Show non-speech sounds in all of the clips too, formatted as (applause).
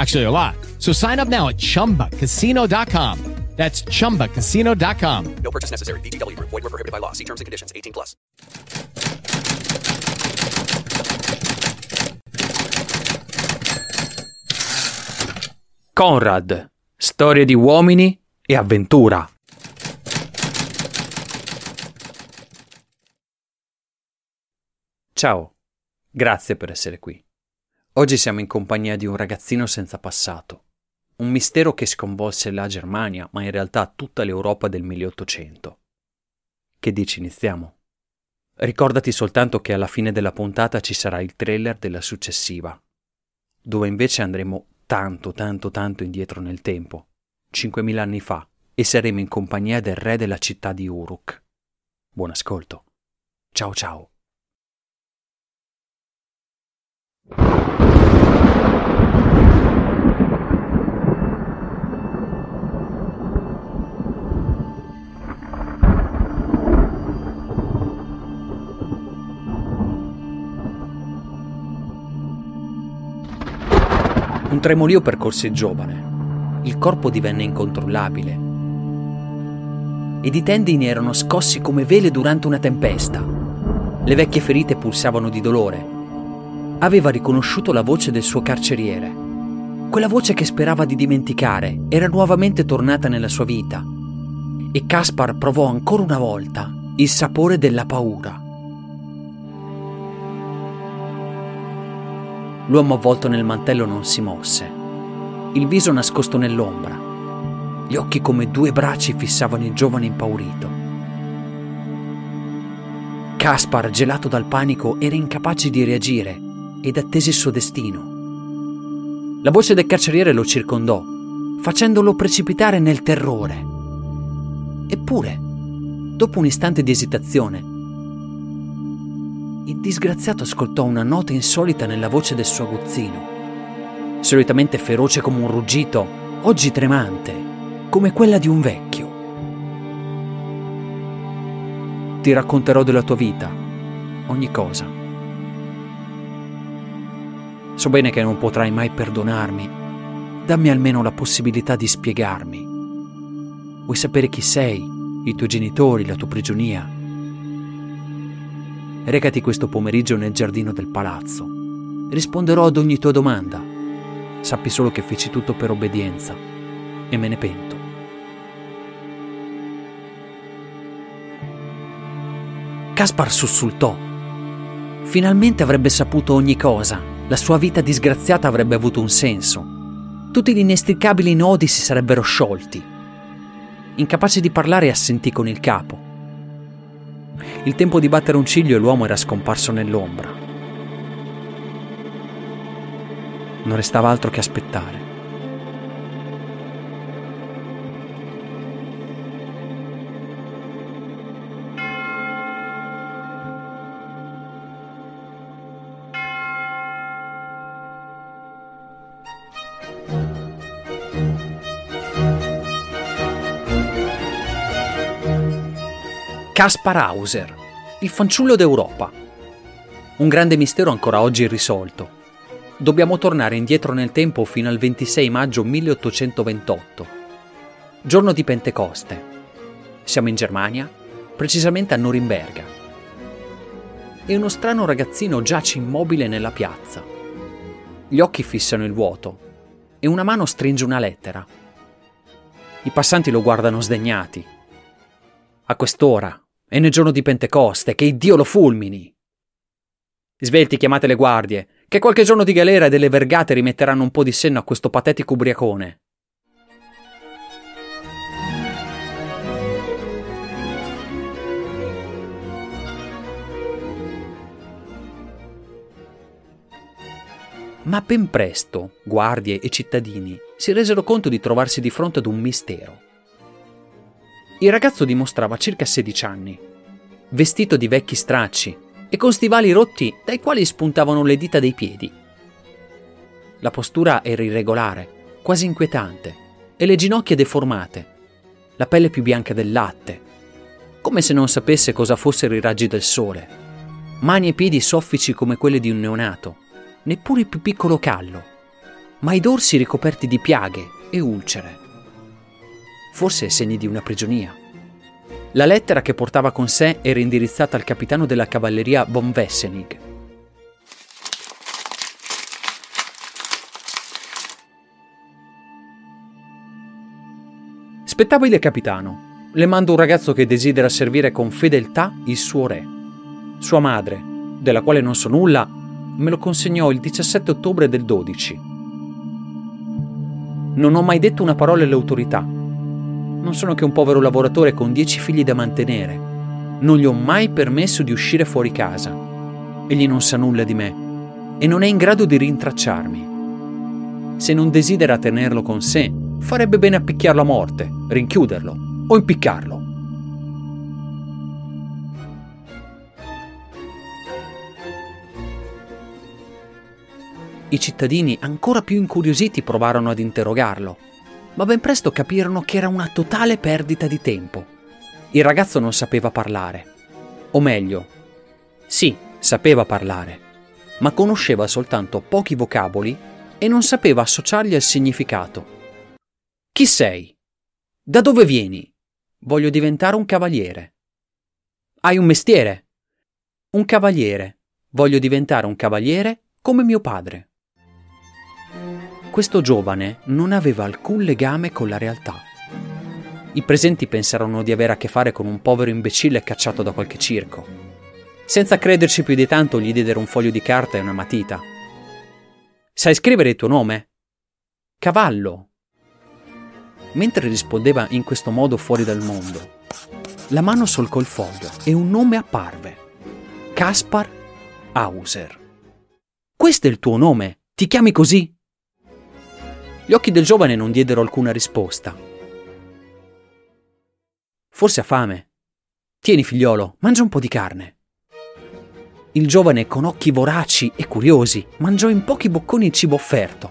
Actually, a lot. So sign up now at chumbacasino.com. That's chumbacasino.com. No purchase necessary. VGW Group. Void were prohibited by law. See terms and conditions. 18 plus. Conrad. Storie di uomini e avventura. Ciao. Grazie per essere qui. Oggi siamo in compagnia di un ragazzino senza passato. Un mistero che sconvolse la Germania, ma in realtà tutta l'Europa del 1800. Che dici, iniziamo? Ricordati soltanto che alla fine della puntata ci sarà il trailer della successiva, dove invece andremo tanto, tanto, tanto indietro nel tempo, 5.000 anni fa, e saremo in compagnia del re della città di Uruk. Buon ascolto. Ciao ciao. Un tremolio percorse il giovane. Il corpo divenne incontrollabile. Ed i tendini erano scossi come vele durante una tempesta. Le vecchie ferite pulsavano di dolore. Aveva riconosciuto la voce del suo carceriere. Quella voce che sperava di dimenticare era nuovamente tornata nella sua vita. E Caspar provò ancora una volta il sapore della paura. L'uomo avvolto nel mantello non si mosse, il viso nascosto nell'ombra. Gli occhi come due bracci fissavano il giovane impaurito. Caspar, gelato dal panico, era incapace di reagire ed attese il suo destino. La voce del carceriere lo circondò, facendolo precipitare nel terrore. Eppure, dopo un istante di esitazione, il disgraziato ascoltò una nota insolita nella voce del suo aguzzino, solitamente feroce come un ruggito, oggi tremante, come quella di un vecchio. Ti racconterò della tua vita, ogni cosa. So bene che non potrai mai perdonarmi. Dammi almeno la possibilità di spiegarmi. Vuoi sapere chi sei, i tuoi genitori, la tua prigionia? Recati questo pomeriggio nel giardino del palazzo. Risponderò ad ogni tua domanda. Sappi solo che feci tutto per obbedienza e me ne pento. Caspar sussultò. Finalmente avrebbe saputo ogni cosa. La sua vita disgraziata avrebbe avuto un senso. Tutti gli inestricabili nodi si sarebbero sciolti. Incapace di parlare, assentì con il capo. Il tempo di battere un ciglio e l'uomo era scomparso nell'ombra. Non restava altro che aspettare. Caspar Hauser, il fanciullo d'Europa. Un grande mistero ancora oggi irrisolto. Dobbiamo tornare indietro nel tempo fino al 26 maggio 1828, giorno di Pentecoste. Siamo in Germania, precisamente a Norimberga. E uno strano ragazzino giace immobile nella piazza. Gli occhi fissano il vuoto e una mano stringe una lettera. I passanti lo guardano sdegnati. A quest'ora, È nel giorno di Pentecoste, che Dio lo fulmini. Svelti chiamate le guardie, che qualche giorno di galera e delle vergate rimetteranno un po' di senno a questo patetico ubriacone. Ma ben presto guardie e cittadini si resero conto di trovarsi di fronte ad un mistero. Il ragazzo dimostrava circa 16 anni, vestito di vecchi stracci e con stivali rotti dai quali spuntavano le dita dei piedi. La postura era irregolare, quasi inquietante, e le ginocchia deformate, la pelle più bianca del latte, come se non sapesse cosa fossero i raggi del sole, mani e piedi soffici come quelli di un neonato neppure il più piccolo callo, ma i dorsi ricoperti di piaghe e ulcere. Forse segni di una prigionia. La lettera che portava con sé era indirizzata al capitano della cavalleria von Wessenig. Spettabile capitano, le mando un ragazzo che desidera servire con fedeltà il suo re. Sua madre, della quale non so nulla, me lo consegnò il 17 ottobre del 12. Non ho mai detto una parola alle autorità. Non sono che un povero lavoratore con dieci figli da mantenere. Non gli ho mai permesso di uscire fuori casa. Egli non sa nulla di me e non è in grado di rintracciarmi. Se non desidera tenerlo con sé, farebbe bene a picchiarlo a morte, rinchiuderlo o impiccarlo. I cittadini, ancora più incuriositi, provarono ad interrogarlo, ma ben presto capirono che era una totale perdita di tempo. Il ragazzo non sapeva parlare. O meglio, sì, sapeva parlare, ma conosceva soltanto pochi vocaboli e non sapeva associargli al significato. Chi sei? Da dove vieni? Voglio diventare un cavaliere. Hai un mestiere? Un cavaliere. Voglio diventare un cavaliere come mio padre. Questo giovane non aveva alcun legame con la realtà. I presenti pensarono di avere a che fare con un povero imbecille cacciato da qualche circo. Senza crederci più di tanto gli diedero un foglio di carta e una matita. Sai scrivere il tuo nome? Cavallo. Mentre rispondeva in questo modo fuori dal mondo, la mano solcò il foglio e un nome apparve. Caspar Hauser. Questo è il tuo nome? Ti chiami così? Gli occhi del giovane non diedero alcuna risposta. Forse ha fame. Tieni, figliolo, mangia un po' di carne. Il giovane, con occhi voraci e curiosi, mangiò in pochi bocconi il cibo offerto.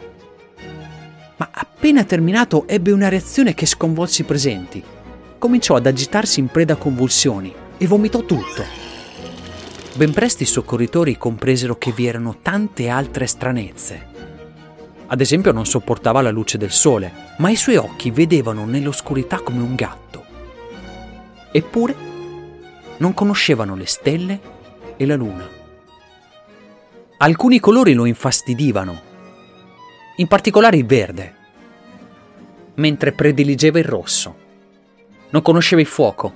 Ma appena terminato ebbe una reazione che sconvolse i presenti. Cominciò ad agitarsi in preda a convulsioni e vomitò tutto. Ben presto i soccorritori compresero che vi erano tante altre stranezze. Ad esempio non sopportava la luce del sole, ma i suoi occhi vedevano nell'oscurità come un gatto. Eppure non conoscevano le stelle e la luna. Alcuni colori lo infastidivano, in particolare il verde, mentre prediligeva il rosso. Non conosceva il fuoco.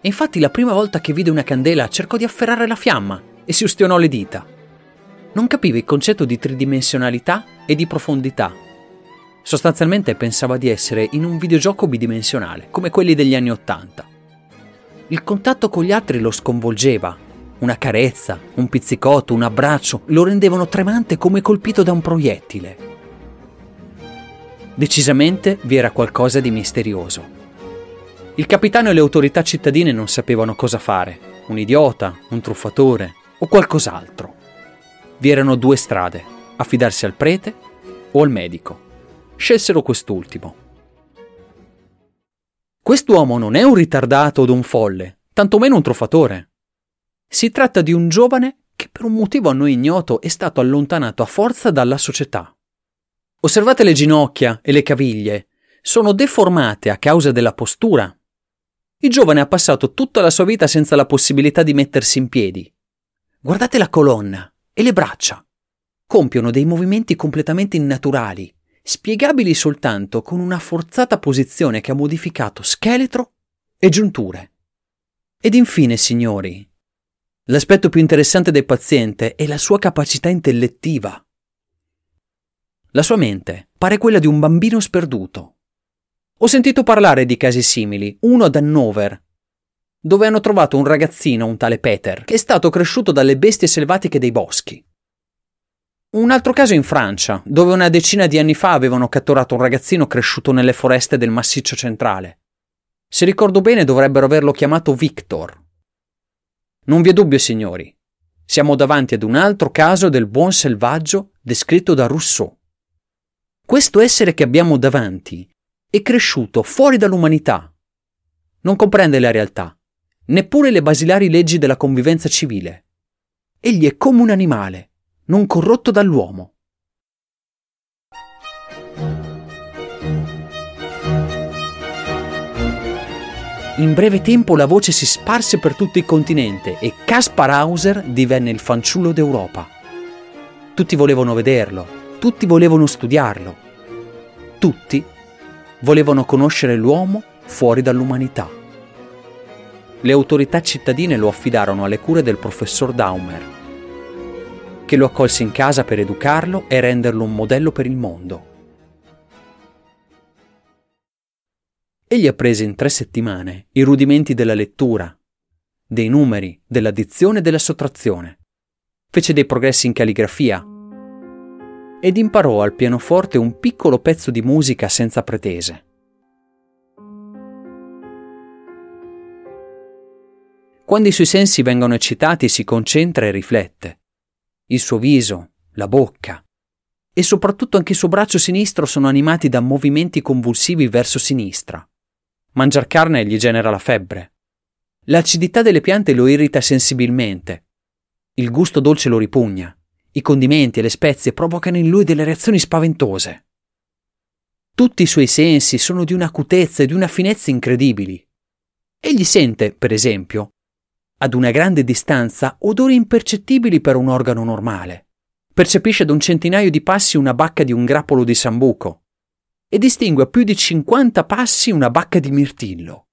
E infatti la prima volta che vide una candela cercò di afferrare la fiamma e si ustionò le dita non capiva il concetto di tridimensionalità e di profondità. Sostanzialmente pensava di essere in un videogioco bidimensionale, come quelli degli anni Ottanta. Il contatto con gli altri lo sconvolgeva. Una carezza, un pizzicotto, un abbraccio lo rendevano tremante come colpito da un proiettile. Decisamente vi era qualcosa di misterioso. Il capitano e le autorità cittadine non sapevano cosa fare, un idiota, un truffatore o qualcos'altro. Vi erano due strade, affidarsi al prete o al medico. Scelsero quest'ultimo. Quest'uomo non è un ritardato o un folle, tantomeno un truffatore. Si tratta di un giovane che per un motivo a noi ignoto è stato allontanato a forza dalla società. Osservate le ginocchia e le caviglie, sono deformate a causa della postura. Il giovane ha passato tutta la sua vita senza la possibilità di mettersi in piedi. Guardate la colonna, e le braccia. Compiono dei movimenti completamente innaturali, spiegabili soltanto con una forzata posizione che ha modificato scheletro e giunture. Ed infine, signori, l'aspetto più interessante del paziente è la sua capacità intellettiva. La sua mente pare quella di un bambino sperduto. Ho sentito parlare di casi simili, uno ad Hannover, dove hanno trovato un ragazzino, un tale Peter, che è stato cresciuto dalle bestie selvatiche dei boschi. Un altro caso in Francia, dove una decina di anni fa avevano catturato un ragazzino cresciuto nelle foreste del massiccio centrale. Se ricordo bene dovrebbero averlo chiamato Victor. Non vi è dubbio, signori, siamo davanti ad un altro caso del buon selvaggio descritto da Rousseau. Questo essere che abbiamo davanti è cresciuto fuori dall'umanità. Non comprende la realtà, neppure le basilari leggi della convivenza civile. Egli è come un animale, non corrotto dall'uomo. In breve tempo la voce si sparse per tutto il continente e Caspar Hauser divenne il fanciullo d'Europa. Tutti volevano vederlo, tutti volevano studiarlo, tutti volevano conoscere l'uomo fuori dall'umanità le autorità cittadine lo affidarono alle cure del professor Daumer, che lo accolse in casa per educarlo e renderlo un modello per il mondo. Egli apprese in tre settimane i rudimenti della lettura, dei numeri, dell'addizione e della sottrazione. Fece dei progressi in calligrafia ed imparò al pianoforte un piccolo pezzo di musica senza pretese. Quando i suoi sensi vengono eccitati si concentra e riflette. Il suo viso, la bocca e soprattutto anche il suo braccio sinistro sono animati da movimenti convulsivi verso sinistra. Mangiar carne gli genera la febbre. L'acidità delle piante lo irrita sensibilmente. Il gusto dolce lo ripugna. I condimenti e le spezie provocano in lui delle reazioni spaventose. Tutti i suoi sensi sono di una acutezza e di una finezza incredibili. Egli sente, per esempio, ad una grande distanza odori impercettibili per un organo normale. Percepisce ad un centinaio di passi una bacca di un grappolo di sambuco e distingue a più di 50 passi una bacca di mirtillo.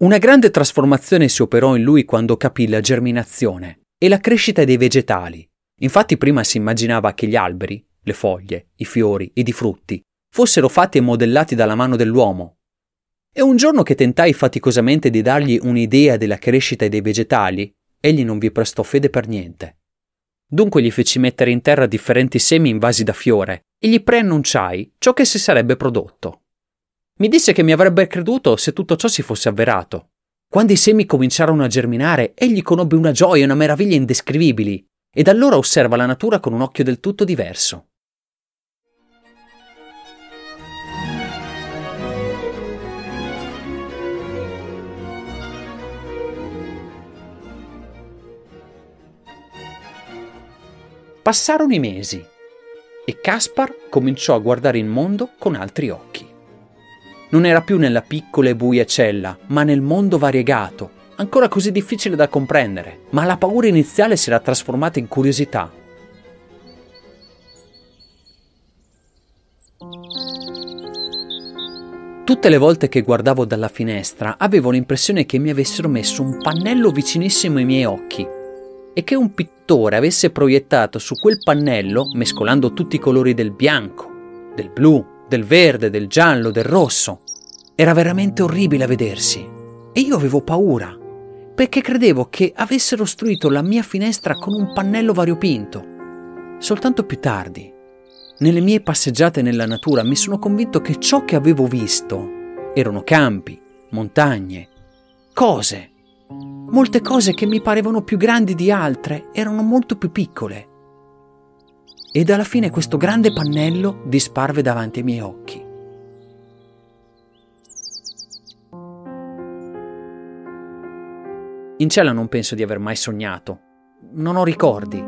Una grande trasformazione si operò in lui quando capì la germinazione e la crescita dei vegetali. Infatti prima si immaginava che gli alberi, le foglie, i fiori ed i frutti fossero fatti e modellati dalla mano dell'uomo, e un giorno che tentai faticosamente di dargli un'idea della crescita dei vegetali, egli non vi prestò fede per niente. Dunque gli feci mettere in terra differenti semi invasi da fiore e gli preannunciai ciò che si sarebbe prodotto. Mi disse che mi avrebbe creduto se tutto ciò si fosse avverato. Quando i semi cominciarono a germinare, egli conobbe una gioia e una meraviglia indescrivibili, e da allora osserva la natura con un occhio del tutto diverso. Passarono i mesi e Caspar cominciò a guardare il mondo con altri occhi. Non era più nella piccola e buia cella, ma nel mondo variegato, ancora così difficile da comprendere, ma la paura iniziale si era trasformata in curiosità. Tutte le volte che guardavo dalla finestra avevo l'impressione che mi avessero messo un pannello vicinissimo ai miei occhi e che un pittore avesse proiettato su quel pannello, mescolando tutti i colori del bianco, del blu, del verde, del giallo, del rosso. Era veramente orribile a vedersi. E io avevo paura, perché credevo che avessero ostruito la mia finestra con un pannello variopinto. Soltanto più tardi, nelle mie passeggiate nella natura, mi sono convinto che ciò che avevo visto erano campi, montagne, cose Molte cose che mi parevano più grandi di altre erano molto più piccole. Ed alla fine questo grande pannello disparve davanti ai miei occhi. In cella non penso di aver mai sognato. Non ho ricordi.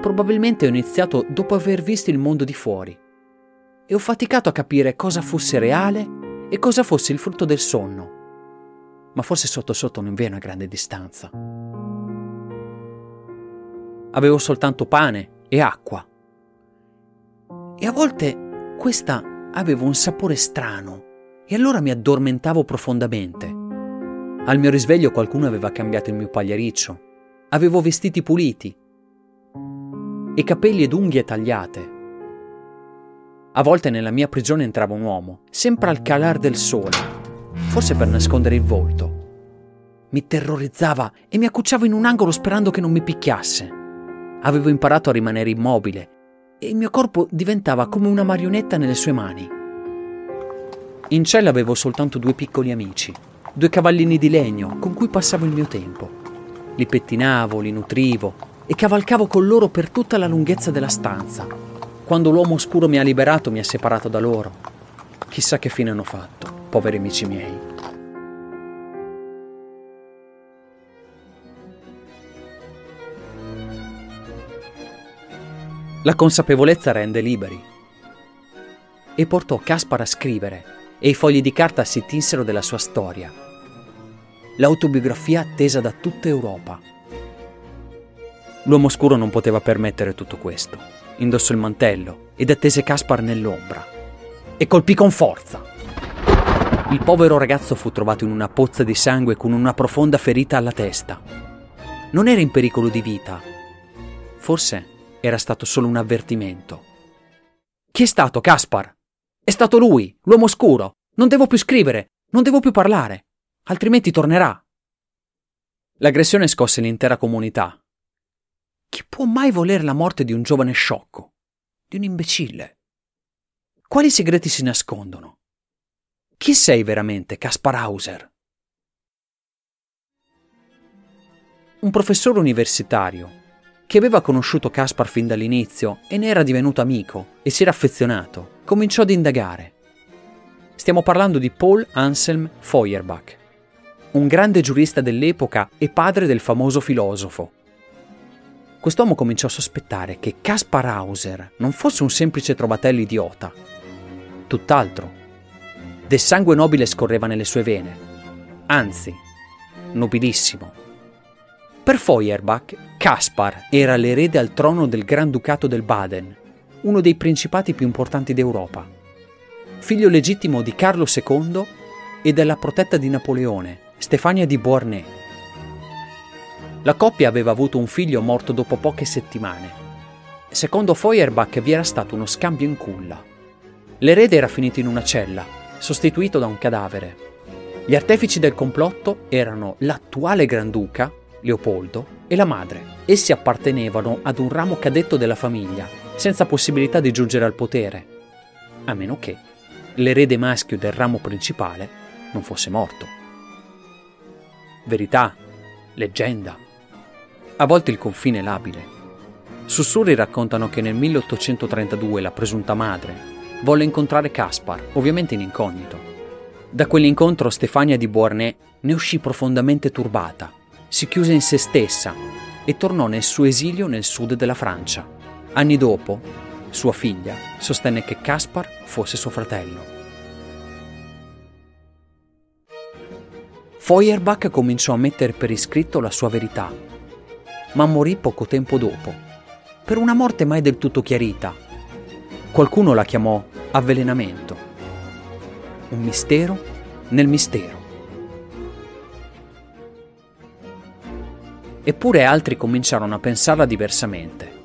Probabilmente ho iniziato dopo aver visto il mondo di fuori. E ho faticato a capire cosa fosse reale e cosa fosse il frutto del sonno ma forse sotto sotto non vi è una grande distanza. Avevo soltanto pane e acqua. E a volte questa aveva un sapore strano e allora mi addormentavo profondamente. Al mio risveglio qualcuno aveva cambiato il mio pagliariccio. Avevo vestiti puliti e capelli ed unghie tagliate. A volte nella mia prigione entrava un uomo, sempre al calar del sole, forse per nascondere il volto. Mi terrorizzava e mi accucciavo in un angolo sperando che non mi picchiasse. Avevo imparato a rimanere immobile e il mio corpo diventava come una marionetta nelle sue mani. In cella avevo soltanto due piccoli amici, due cavallini di legno con cui passavo il mio tempo. Li pettinavo, li nutrivo e cavalcavo con loro per tutta la lunghezza della stanza. Quando l'uomo oscuro mi ha liberato, mi ha separato da loro. Chissà che fine hanno fatto, poveri amici miei. La consapevolezza rende liberi. E portò Caspar a scrivere, e i fogli di carta si tinsero della sua storia. L'autobiografia attesa da tutta Europa. L'uomo scuro non poteva permettere tutto questo. Indossò il mantello ed attese Caspar nell'ombra. E colpì con forza. Il povero ragazzo fu trovato in una pozza di sangue con una profonda ferita alla testa. Non era in pericolo di vita. Forse era stato solo un avvertimento. Chi è stato, Caspar? È stato lui, l'uomo scuro. Non devo più scrivere, non devo più parlare, altrimenti tornerà. L'aggressione scosse l'intera comunità. Chi può mai voler la morte di un giovane sciocco, di un imbecille? Quali segreti si nascondono? Chi sei veramente, Caspar Hauser? Un professore universitario che aveva conosciuto Caspar fin dall'inizio e ne era divenuto amico e si era affezionato, cominciò ad indagare. Stiamo parlando di Paul Anselm Feuerbach, un grande giurista dell'epoca e padre del famoso filosofo. Quest'uomo cominciò a sospettare che Caspar Hauser non fosse un semplice trovatello idiota. Tutt'altro. Del sangue nobile scorreva nelle sue vene. Anzi, nobilissimo. Per Feuerbach, Caspar era l'erede al trono del Granducato del Baden, uno dei principati più importanti d'Europa. Figlio legittimo di Carlo II e della protetta di Napoleone, Stefania di Beauharnais. La coppia aveva avuto un figlio morto dopo poche settimane. Secondo Feuerbach vi era stato uno scambio in culla. L'erede era finito in una cella, sostituito da un cadavere. Gli artefici del complotto erano l'attuale Granduca Leopoldo, e la madre. Essi appartenevano ad un ramo cadetto della famiglia, senza possibilità di giungere al potere, a meno che l'erede maschio del ramo principale non fosse morto. Verità, leggenda. A volte il confine è labile. Sussurri raccontano che nel 1832 la presunta madre volle incontrare Caspar, ovviamente in incognito. Da quell'incontro Stefania di Beauharnais ne uscì profondamente turbata si chiuse in se stessa e tornò nel suo esilio nel sud della Francia. Anni dopo, sua figlia sostenne che Caspar fosse suo fratello. Feuerbach cominciò a mettere per iscritto la sua verità, ma morì poco tempo dopo, per una morte mai del tutto chiarita. Qualcuno la chiamò avvelenamento. Un mistero nel mistero. eppure altri cominciarono a pensarla diversamente.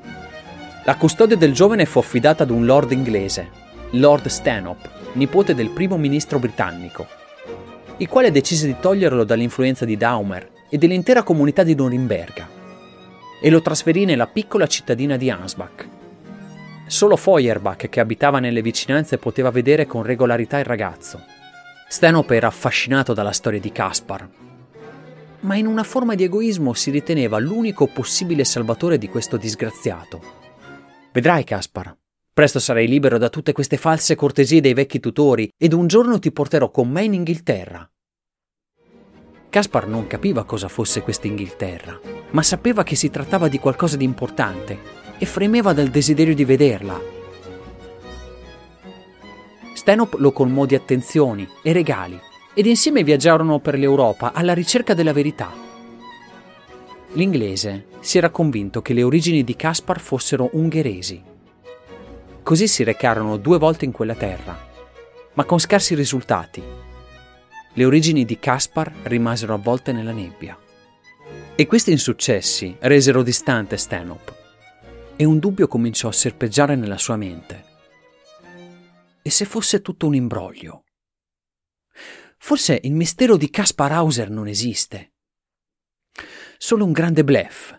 La custodia del giovane fu affidata ad un lord inglese, Lord Stanhope, nipote del primo ministro britannico, il quale decise di toglierlo dall'influenza di Daumer e dell'intera comunità di Norimberga e lo trasferì nella piccola cittadina di Ansbach. Solo Feuerbach, che abitava nelle vicinanze, poteva vedere con regolarità il ragazzo. Stanhope era affascinato dalla storia di Caspar ma in una forma di egoismo si riteneva l'unico possibile salvatore di questo disgraziato. Vedrai, Caspar, presto sarai libero da tutte queste false cortesie dei vecchi tutori ed un giorno ti porterò con me in Inghilterra. Caspar non capiva cosa fosse questa Inghilterra, ma sapeva che si trattava di qualcosa di importante e fremeva dal desiderio di vederla. Stanop lo colmò di attenzioni e regali ed insieme viaggiarono per l'Europa alla ricerca della verità. L'inglese si era convinto che le origini di Caspar fossero ungheresi. Così si recarono due volte in quella terra, ma con scarsi risultati. le origini di Caspar rimasero avvolte nella nebbia. E questi insuccessi resero distante Stanhope e un dubbio cominciò a serpeggiare nella sua mente. E se fosse tutto un imbroglio? Forse il mistero di Caspar Hauser non esiste. Solo un grande bluff.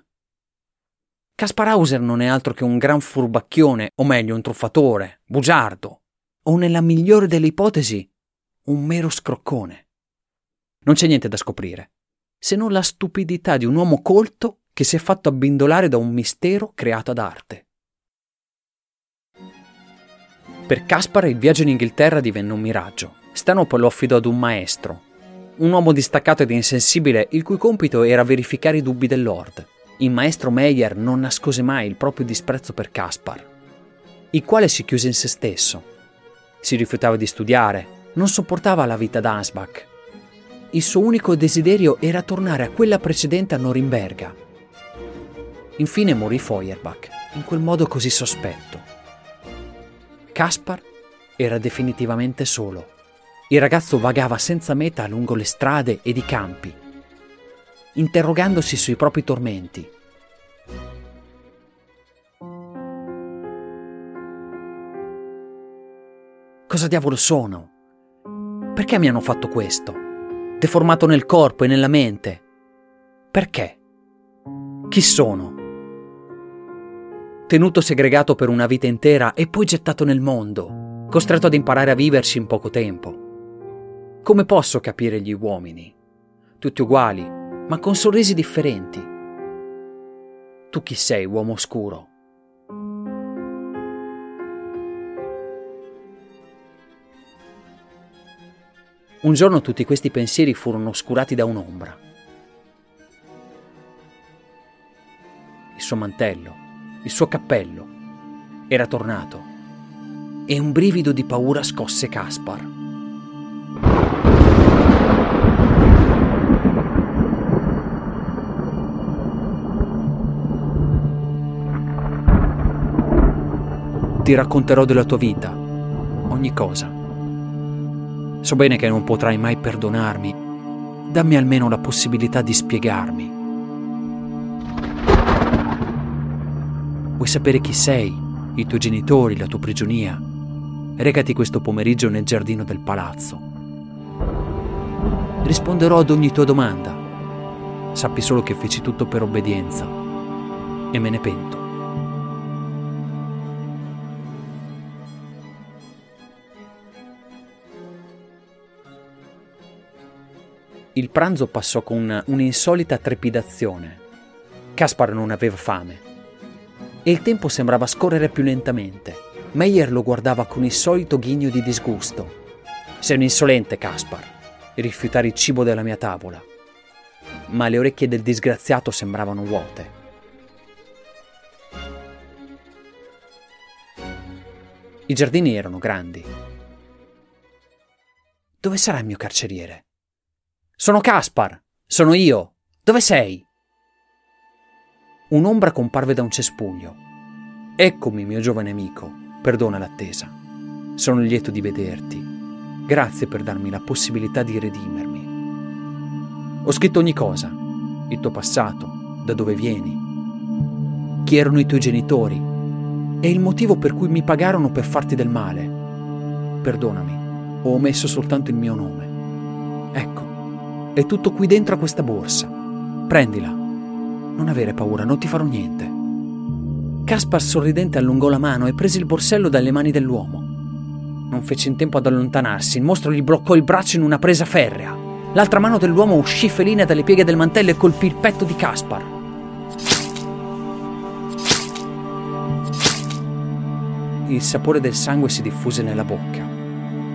Caspar Hauser non è altro che un gran furbacchione, o meglio un truffatore, bugiardo, o nella migliore delle ipotesi, un mero scroccone. Non c'è niente da scoprire, se non la stupidità di un uomo colto che si è fatto abbindolare da un mistero creato ad arte. Per Caspar il viaggio in Inghilterra divenne un miraggio. Stanhope lo affidò ad un maestro, un uomo distaccato ed insensibile il cui compito era verificare i dubbi del Lord. Il maestro Meyer non nascose mai il proprio disprezzo per Caspar, il quale si chiuse in se stesso. Si rifiutava di studiare, non sopportava la vita d'Ansbach. Il suo unico desiderio era tornare a quella precedente a Norimberga, Infine morì Feuerbach, in quel modo così sospetto. Caspar era definitivamente solo. Il ragazzo vagava senza meta lungo le strade ed i campi, interrogandosi sui propri tormenti. Cosa diavolo sono? Perché mi hanno fatto questo? Deformato nel corpo e nella mente? Perché? Chi sono? Tenuto segregato per una vita intera e poi gettato nel mondo, costretto ad imparare a viverci in poco tempo. Come posso capire gli uomini? Tutti uguali, ma con sorrisi differenti. Tu chi sei, uomo oscuro? Un giorno tutti questi pensieri furono oscurati da un'ombra. Il suo mantello, il suo cappello. Era tornato. E un brivido di paura scosse Caspar. Ti racconterò della tua vita, ogni cosa. So bene che non potrai mai perdonarmi. Dammi almeno la possibilità di spiegarmi. Vuoi sapere chi sei, i tuoi genitori, la tua prigionia? Recati questo pomeriggio nel giardino del palazzo. Risponderò ad ogni tua domanda. Sappi solo che feci tutto per obbedienza e me ne pento. Il pranzo passò con un'insolita trepidazione. Caspar non aveva fame e il tempo sembrava scorrere più lentamente. Meyer lo guardava con il solito ghigno di disgusto. Sei un insolente, Caspar, rifiutare il cibo della mia tavola. Ma le orecchie del disgraziato sembravano vuote. I giardini erano grandi. Dove sarà il mio carceriere? Sono Caspar! Sono io! Dove sei? Un'ombra comparve da un cespuglio. Eccomi, mio giovane amico, perdona l'attesa. Sono lieto di vederti. Grazie per darmi la possibilità di redimermi. Ho scritto ogni cosa, il tuo passato, da dove vieni, chi erano i tuoi genitori e il motivo per cui mi pagarono per farti del male. Perdonami, ho omesso soltanto il mio nome. Ecco, è tutto qui dentro a questa borsa. Prendila non avere paura, non ti farò niente. Caspar sorridente allungò la mano e prese il borsello dalle mani dell'uomo. Non fece in tempo ad allontanarsi, il mostro gli bloccò il braccio in una presa ferrea. L'altra mano dell'uomo uscì felina dalle pieghe del mantello e colpì il petto di Caspar. Il sapore del sangue si diffuse nella bocca.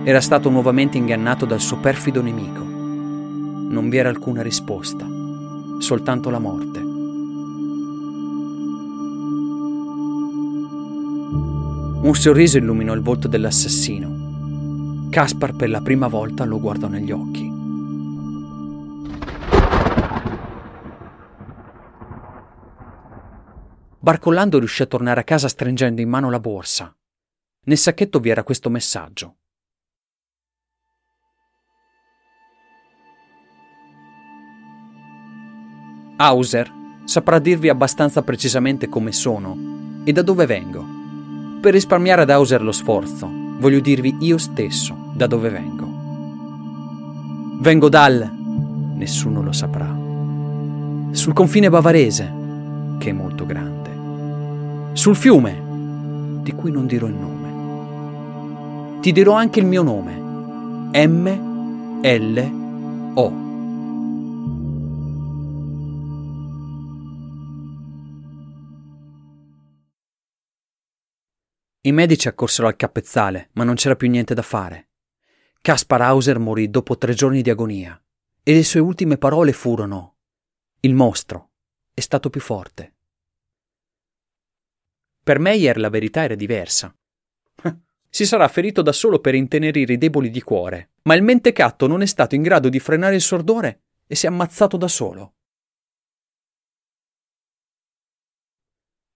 Era stato nuovamente ingannato dal suo perfido nemico. Non vi era alcuna risposta, soltanto la morte. Un sorriso illuminò il volto dell'assassino. Caspar per la prima volta lo guardò negli occhi. Barcollando riuscì a tornare a casa stringendo in mano la borsa. Nel sacchetto vi era questo messaggio. Hauser saprà dirvi abbastanza precisamente come sono e da dove vengo. Per risparmiare ad Hauser lo sforzo, voglio dirvi io stesso da dove vengo. Vengo dal... nessuno lo saprà. Sul confine bavarese, che è molto grande. Sul fiume, di cui non dirò il nome. Ti dirò anche il mio nome. M L O. I medici accorsero al capezzale, ma non c'era più niente da fare. Kaspar Hauser morì dopo tre giorni di agonia e le sue ultime parole furono Il mostro è stato più forte. Per Meyer la verità era diversa. (laughs) Si sarà ferito da solo per intenerire i deboli di cuore, ma il mentecatto non è stato in grado di frenare il sordore e si è ammazzato da solo.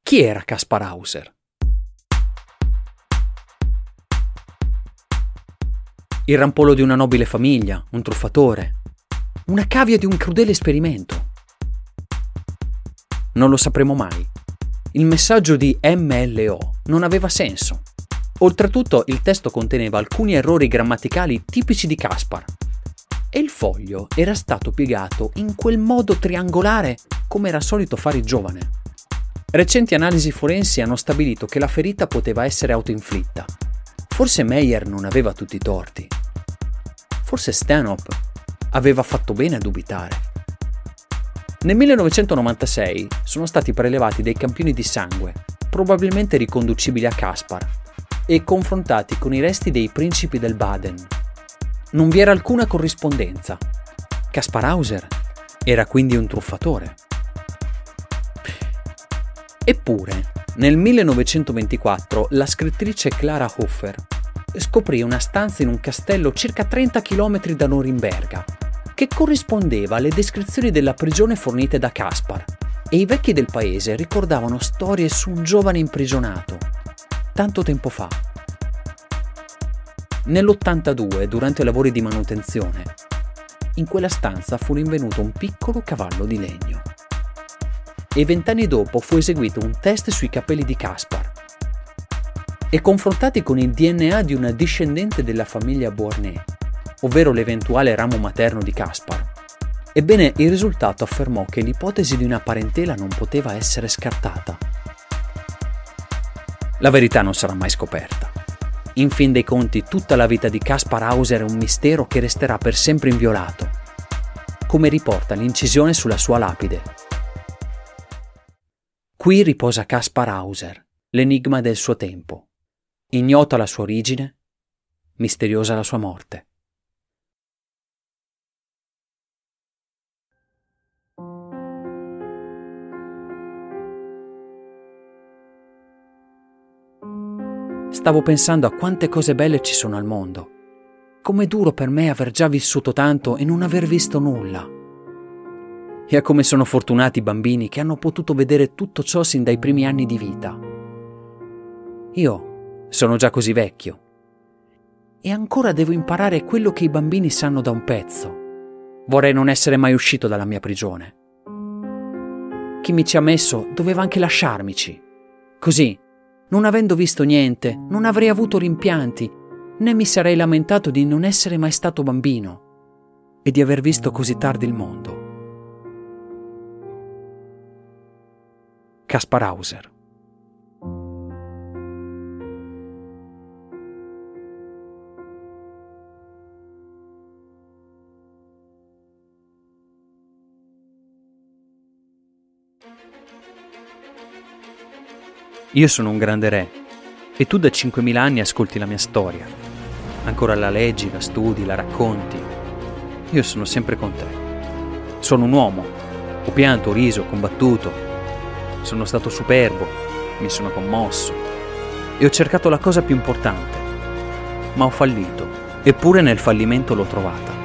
Chi era Kaspar Hauser? Il rampollo di una nobile famiglia, un truffatore, una cavia di un crudele esperimento. Non lo sapremo mai. Il messaggio di MLO non aveva senso. Oltretutto il testo conteneva alcuni errori grammaticali tipici di Caspar. E il foglio era stato piegato in quel modo triangolare come era solito fare il giovane. Recenti analisi forensi hanno stabilito che la ferita poteva essere autoinflitta Forse Meyer non aveva tutti i torti. Forse Stanhope aveva fatto bene a dubitare. Nel 1996 sono stati prelevati dei campioni di sangue, probabilmente riconducibili a Caspar, e confrontati con i resti dei principi del Baden. Non vi era alcuna corrispondenza. Caspar Hauser era quindi un truffatore. Eppure, nel 1924 la scrittrice Clara Hofer scoprì una stanza in un castello circa 30 km da Norimberga, che corrispondeva alle descrizioni della prigione fornite da Caspar, e i vecchi del paese ricordavano storie su un giovane imprigionato, tanto tempo fa. Nell'82, durante i lavori di manutenzione, in quella stanza fu rinvenuto un piccolo cavallo di legno e vent'anni dopo fu eseguito un test sui capelli di Caspar. E confrontati con il DNA di una discendente della famiglia Bournay, ovvero l'eventuale ramo materno di Caspar, ebbene il risultato affermò che l'ipotesi di una parentela non poteva essere scartata. La verità non sarà mai scoperta. In fin dei conti, tutta la vita di Caspar Hauser è un mistero che resterà per sempre inviolato, come riporta l'incisione sulla sua lapide Qui riposa Caspar Hauser, l'enigma del suo tempo. Ignota la sua origine, misteriosa la sua morte. Stavo pensando a quante cose belle ci sono al mondo. Com'è duro per me aver già vissuto tanto e non aver visto nulla e a come sono fortunati i bambini che hanno potuto vedere tutto ciò sin dai primi anni di vita. Io sono già così vecchio e ancora devo imparare quello che i bambini sanno da un pezzo. Vorrei non essere mai uscito dalla mia prigione. Chi mi ci ha messo doveva anche lasciarmici. Così, non avendo visto niente, non avrei avuto rimpianti, né mi sarei lamentato di non essere mai stato bambino e di aver visto così tardi il mondo. Kaspar Hauser. Io sono un grande re e tu da 5.000 anni ascolti la mia storia. Ancora la leggi, la studi, la racconti. Io sono sempre con te. Sono un uomo. Ho pianto, ho riso, ho combattuto, sono stato superbo, mi sono commosso e ho cercato la cosa più importante, ma ho fallito, eppure nel fallimento l'ho trovata.